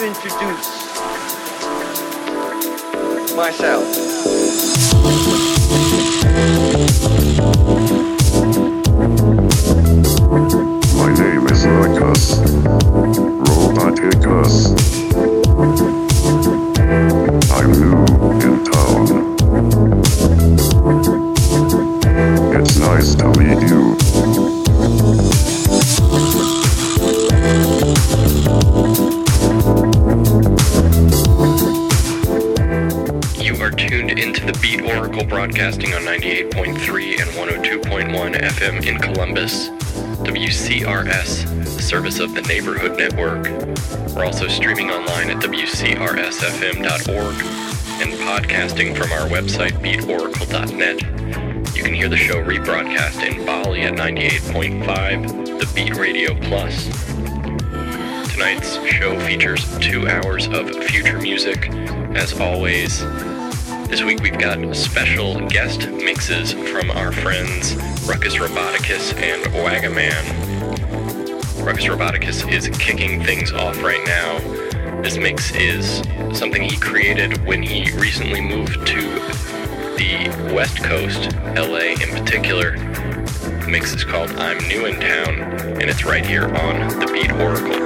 to introduce two hours of future music. As always, this week we've got special guest mixes from our friends Ruckus Roboticus and Wagaman. Ruckus Roboticus is kicking things off right now. This mix is something he created when he recently moved to the West Coast, LA in particular. The mix is called I'm New in Town, and it's right here on the Beat Oracle.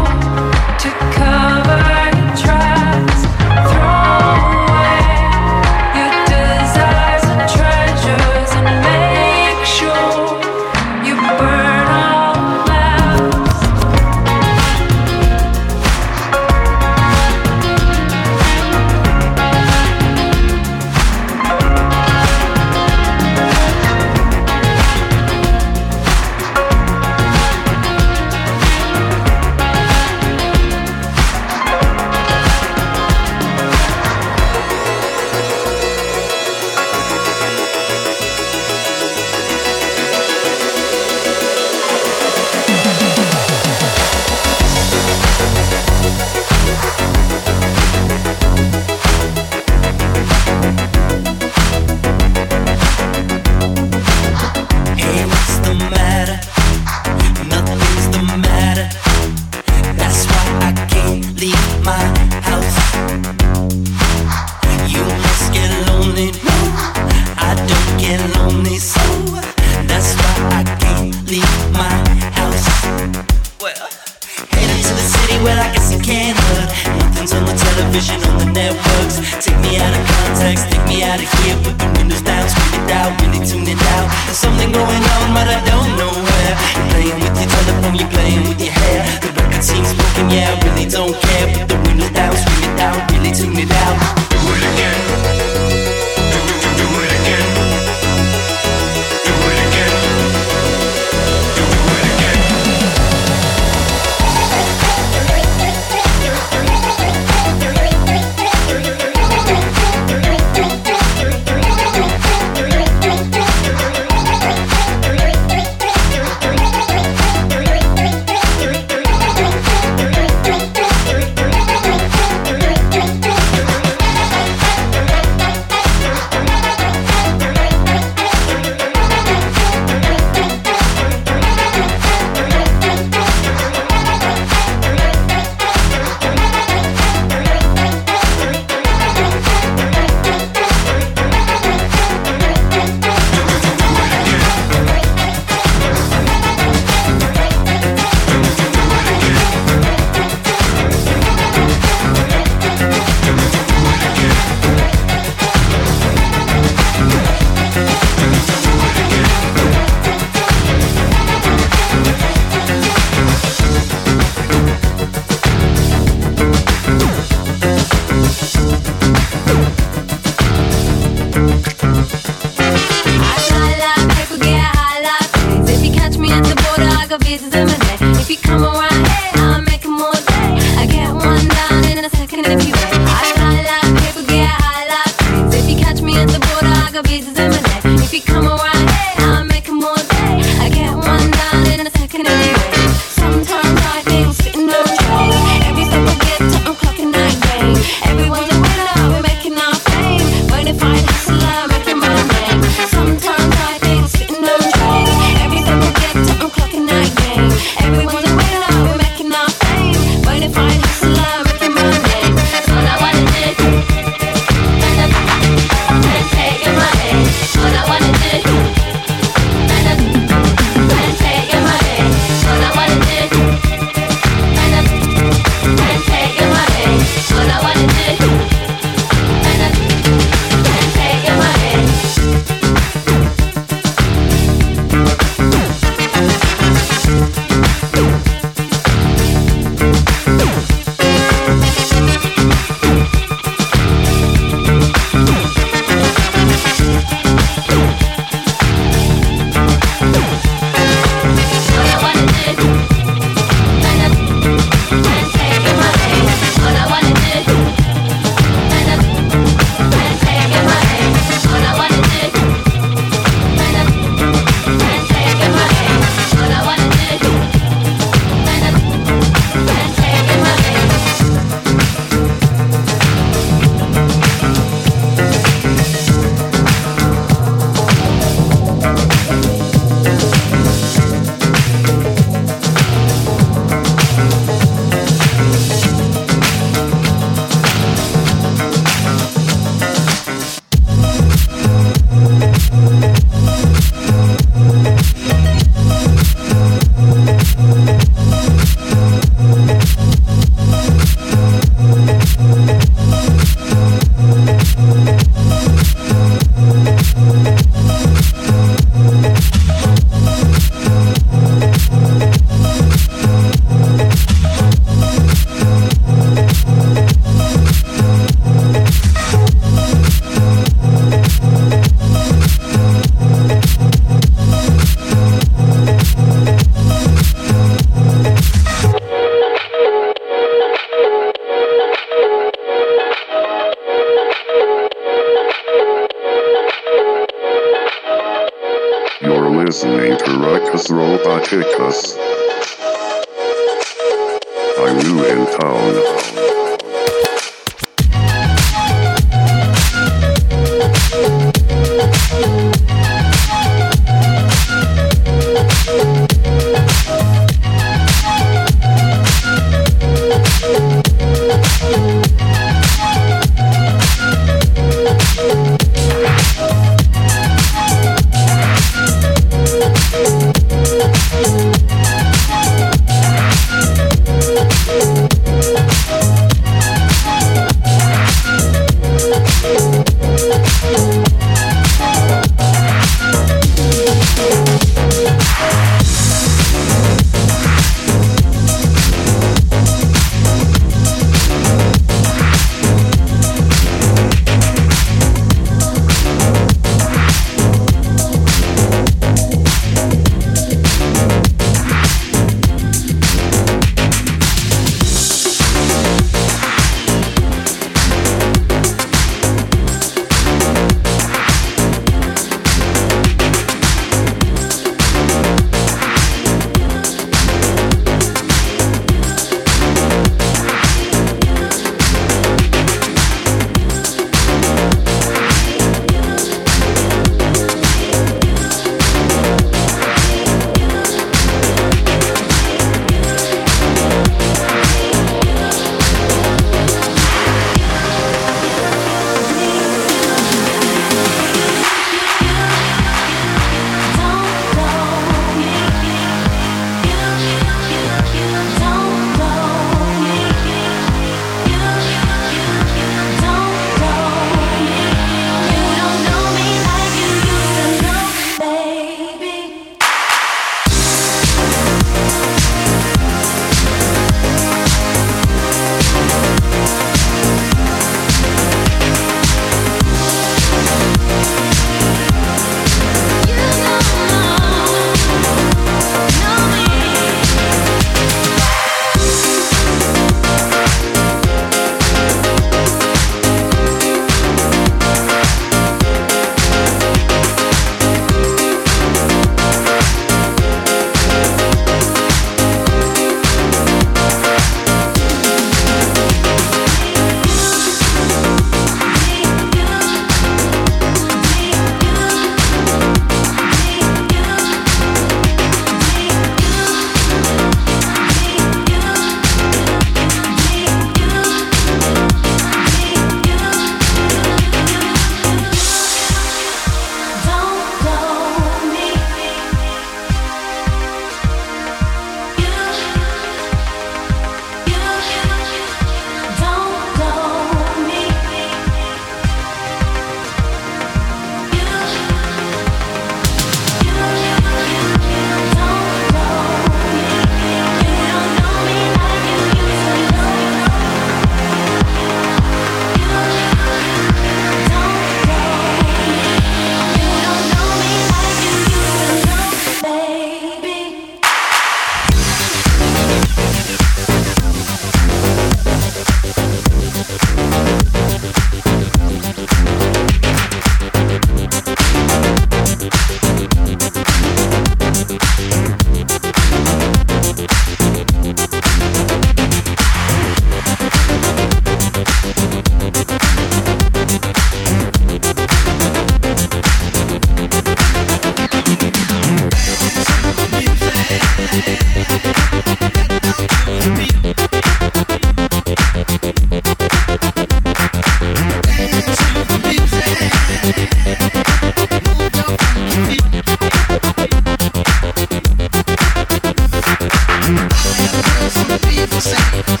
All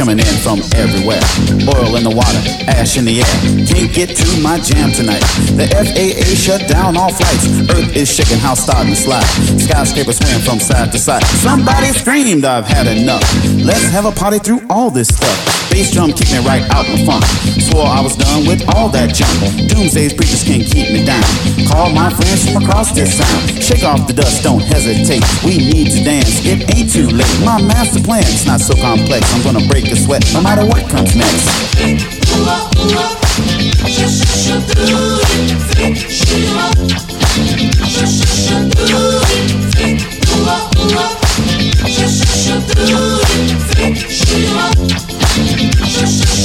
coming in from everywhere. Oil in the water, ash in the air. Can't get to my jam tonight. The FAA shut down all flights. Earth is shaking, house starting to slide. Skyscrapers swing from side to side. Somebody screamed, I've had enough. Let's have a party through all this stuff. Bass drum kicked me right out my funk. Swore I was done with all that junk. Doomsday's preachers can't keep me down. Call my friends from across this sound. Shake off the dust, don't hesitate. We need to dance, it ain't too late. My master plan's not so complex. I'm gonna break the sweat no matter what comes next. Let's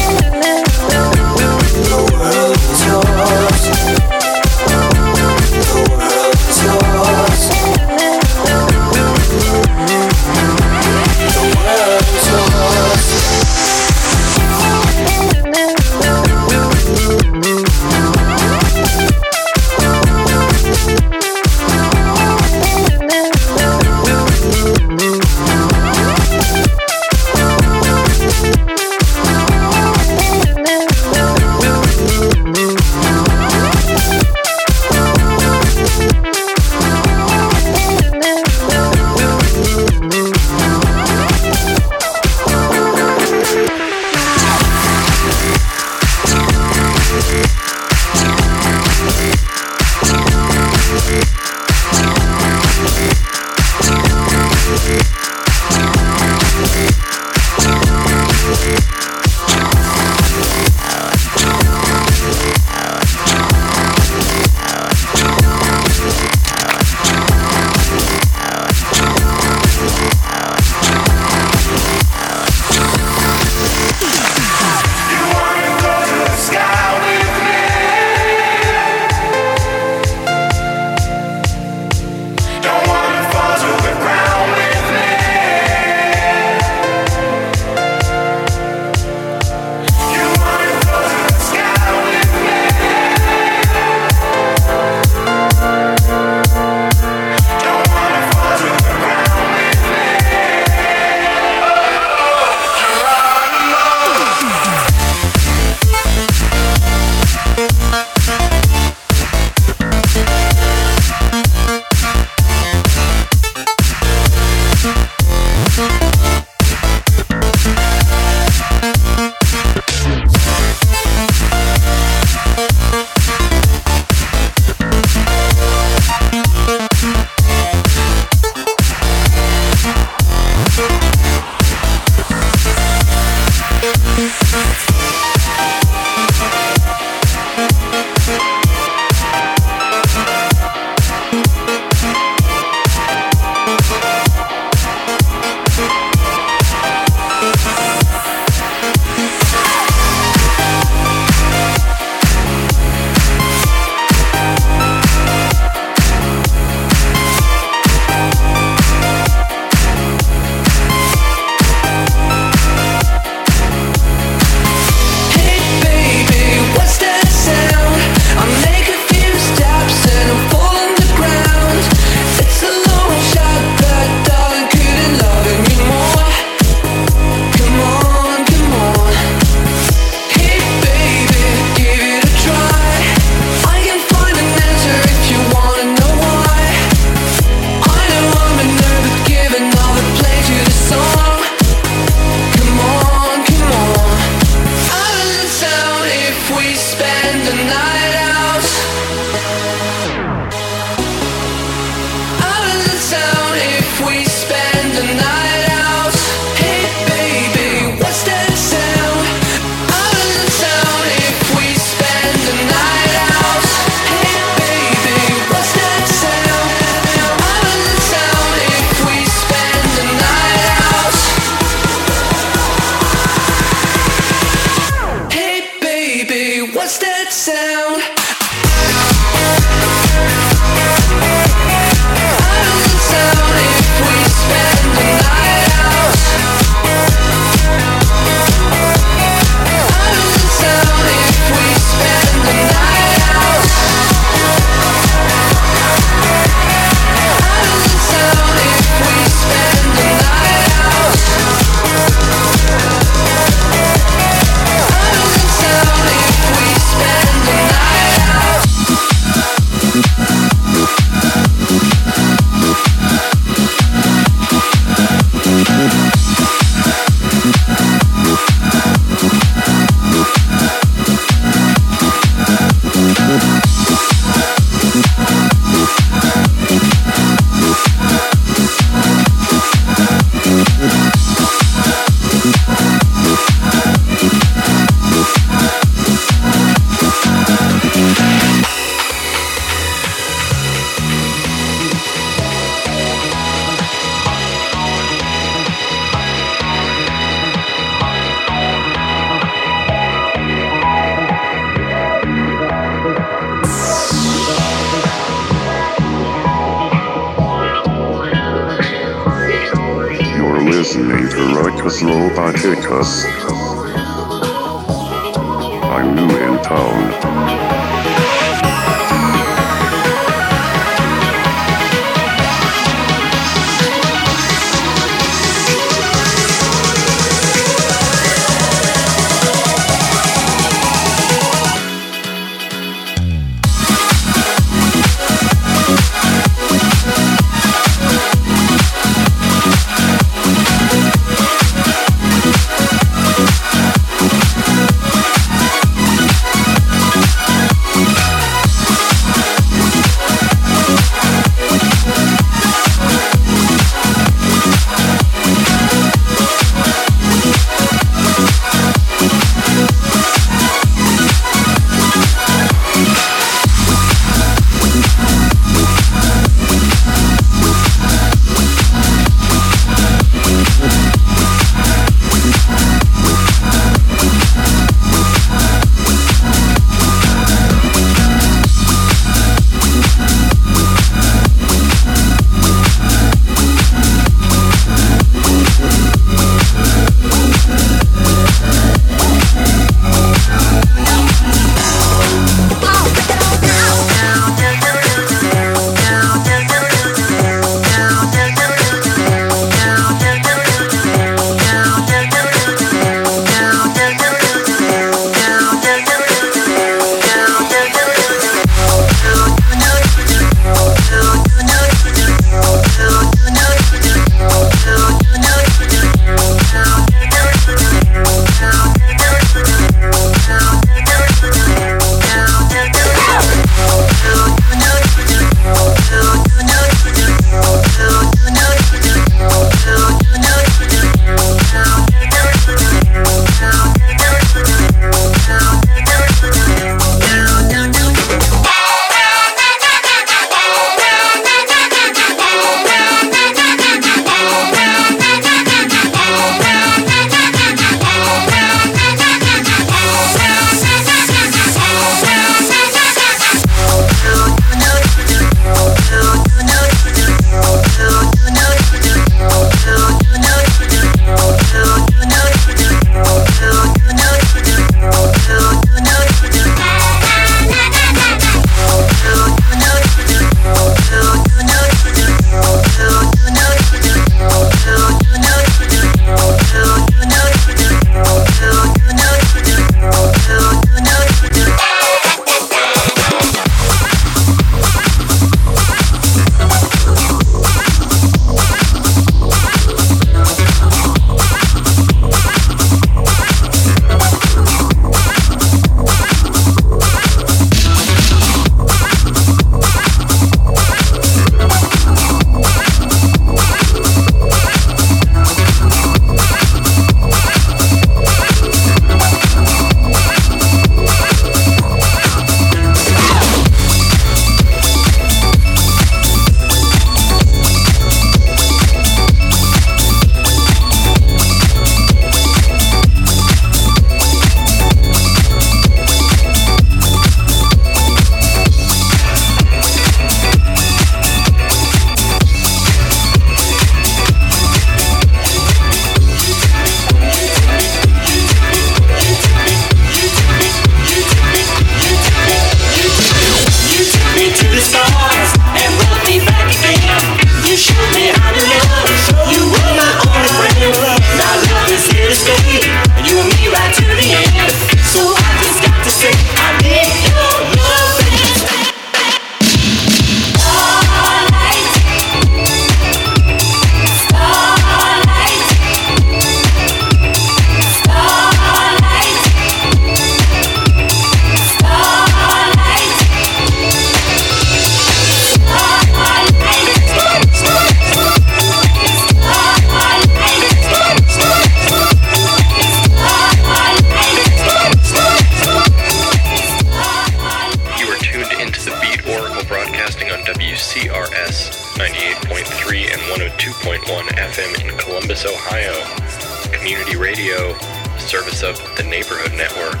Community radio, service of the Neighborhood Network.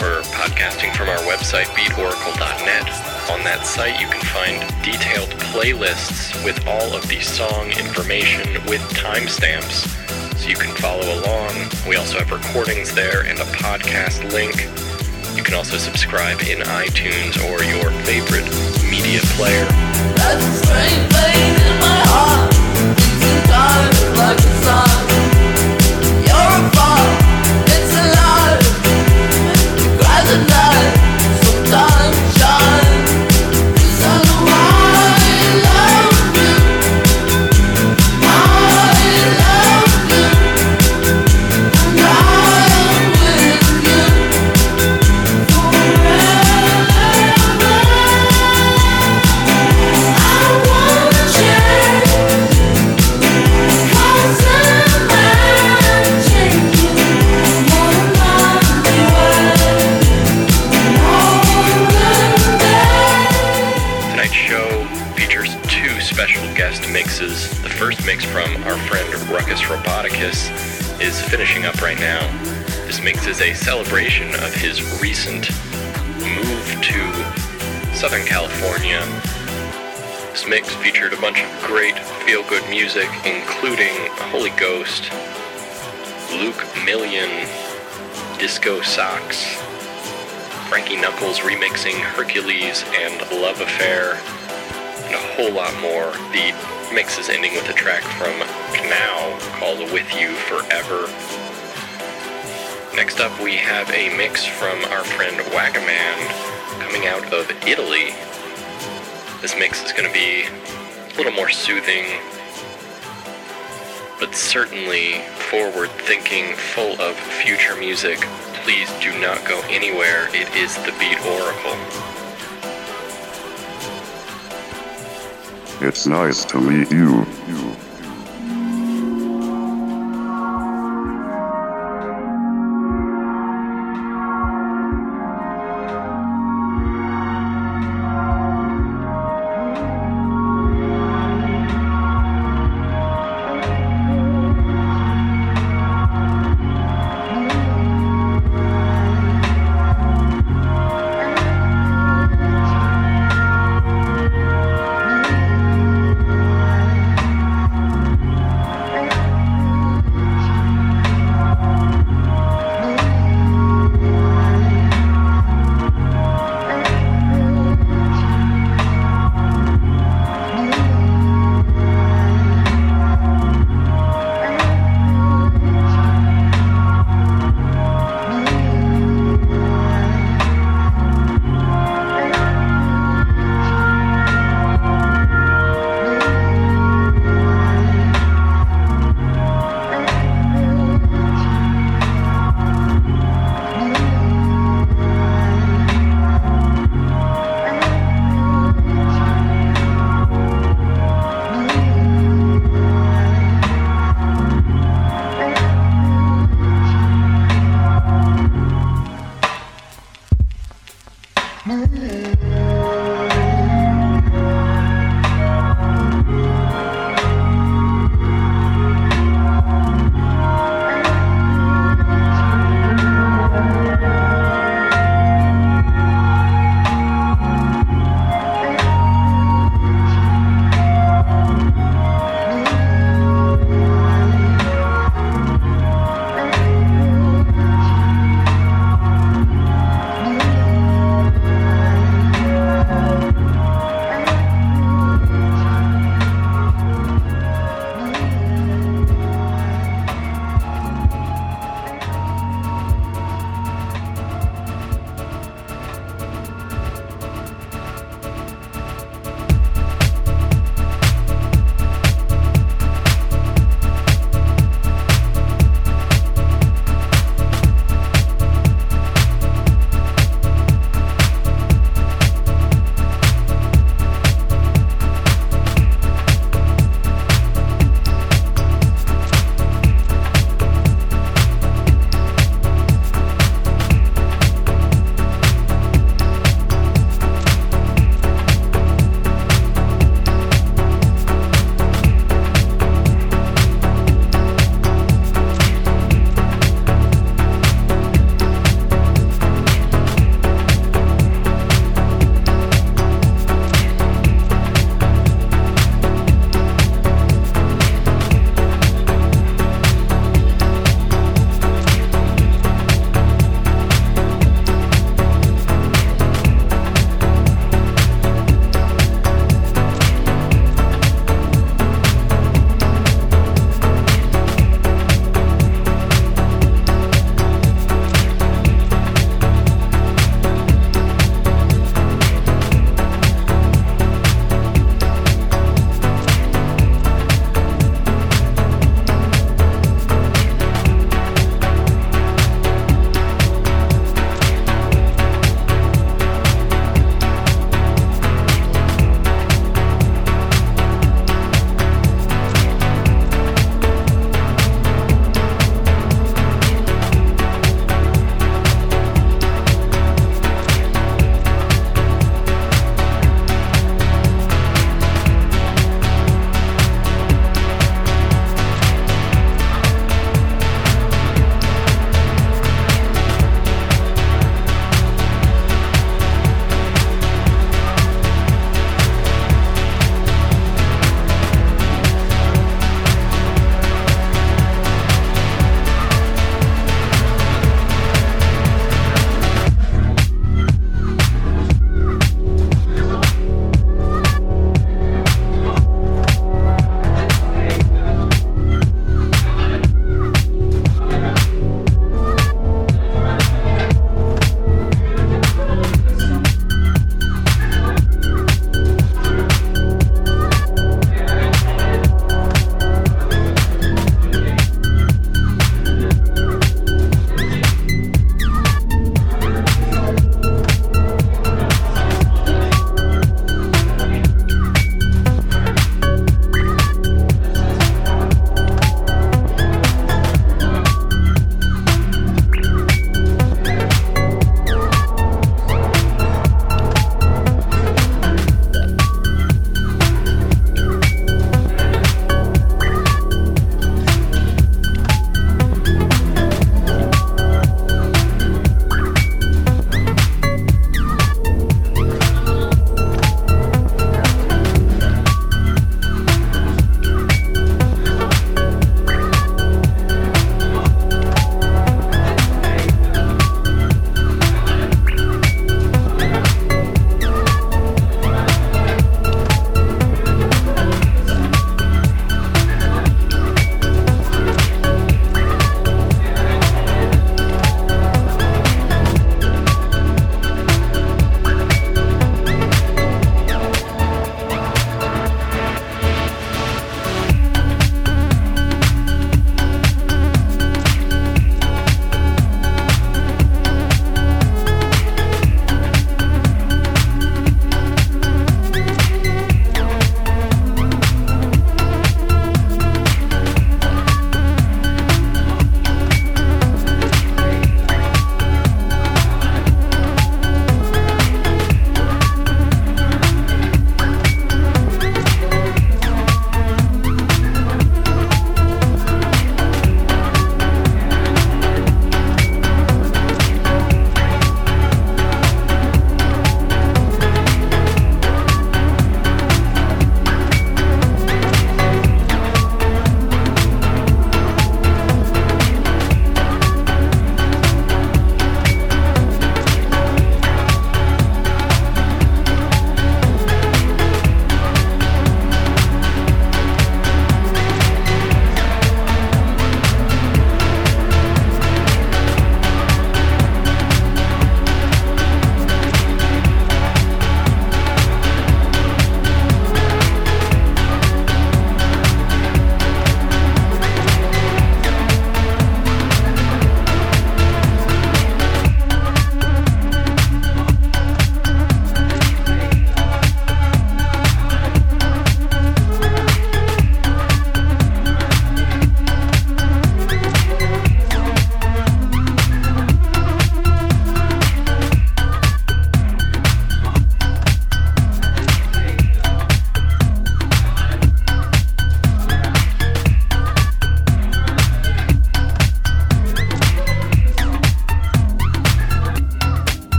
We're podcasting from our website, beatoracle.net. On that site, you can find detailed playlists with all of the song information with timestamps so you can follow along. We also have recordings there and a podcast link. You can also subscribe in iTunes or your favorite media player. Is a celebration of his recent move to Southern California. This mix featured a bunch of great feel good music, including Holy Ghost, Luke Million, Disco Socks, Frankie Knuckles remixing Hercules and Love Affair, and a whole lot more. The mix is ending with a track from Knau called With You Forever. Next up, we have a mix from our friend Wagaman coming out of Italy. This mix is going to be a little more soothing, but certainly forward thinking, full of future music. Please do not go anywhere. It is the Beat Oracle. It's nice to meet you.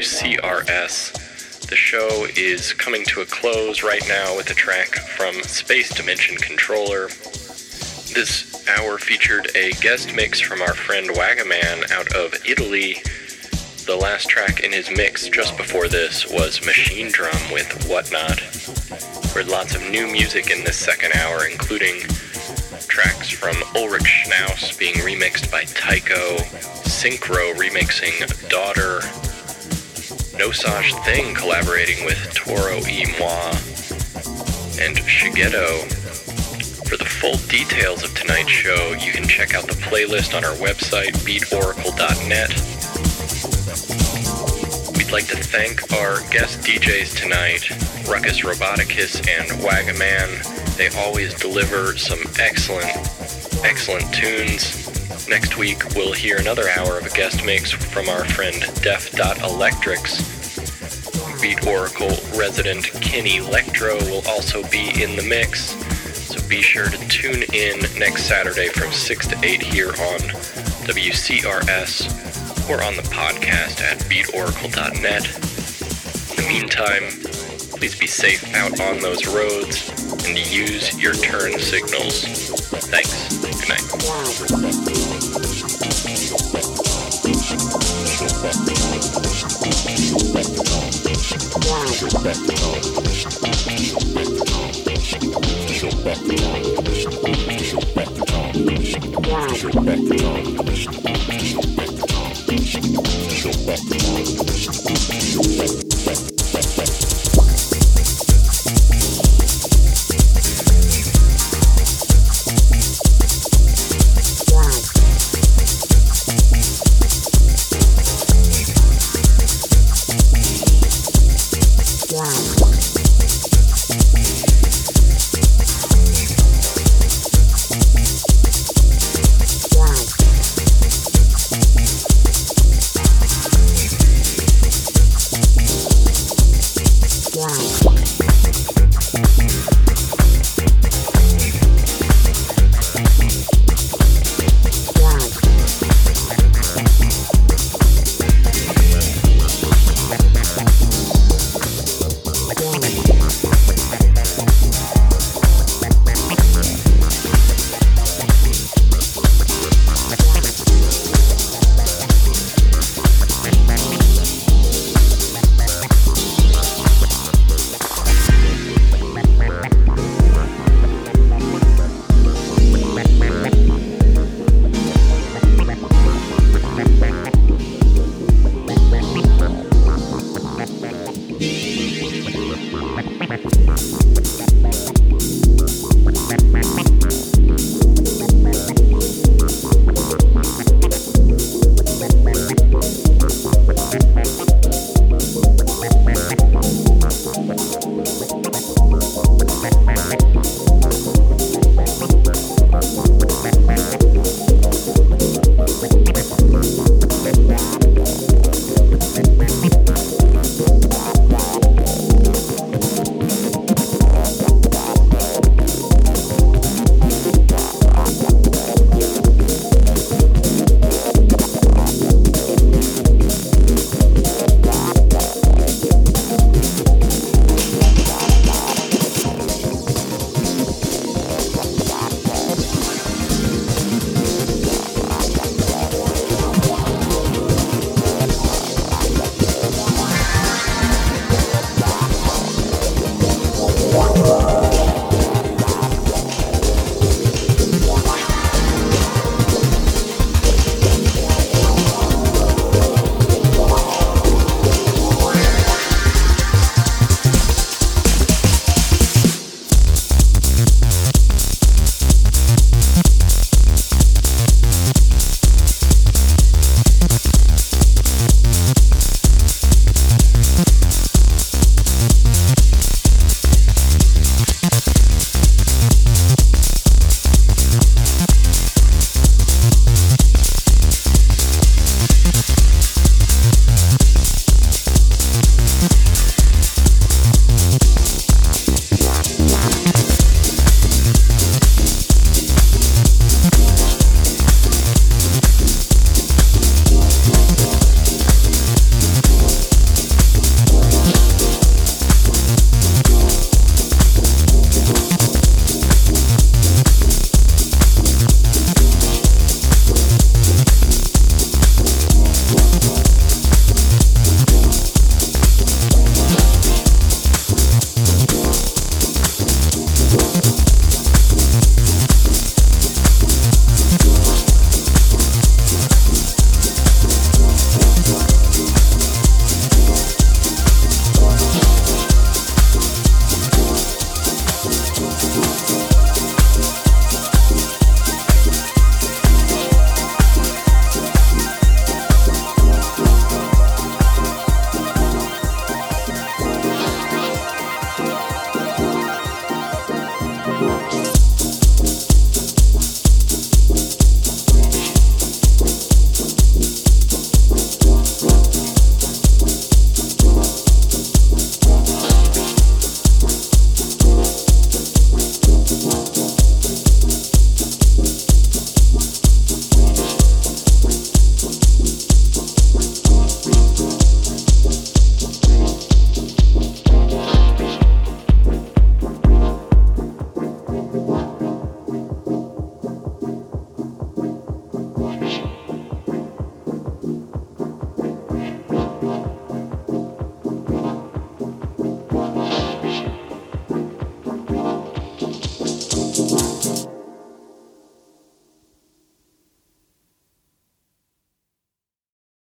WCRS. The show is coming to a close right now with a track from Space Dimension Controller. This hour featured a guest mix from our friend Wagaman out of Italy. The last track in his mix just before this was Machinedrum with Whatnot. Heard lots of new music in this second hour, including tracks from Ulrich Schnauss being remixed by Tycho, Synkro remixing Daughter, Nosaj Thing collaborating with Toro y Moi, and Shigeto. For the full details of tonight's show, you can check out the playlist on our website, beatoracle.net. We'd like to thank our guest DJs tonight, Ruckus Roboticus and Wagaman. They always deliver some excellent, excellent tunes. Next week, we'll hear another hour of a guest mix from our friend Def.Electrics. Beat Oracle resident Kenny Electro will also be in the mix, so be sure to tune in next Saturday from 6 to 8 here on WCRS or on the podcast at beatoracle.net. In the meantime, please be safe out on those roads and use your turn signals. Thanks. Good night. Thank you.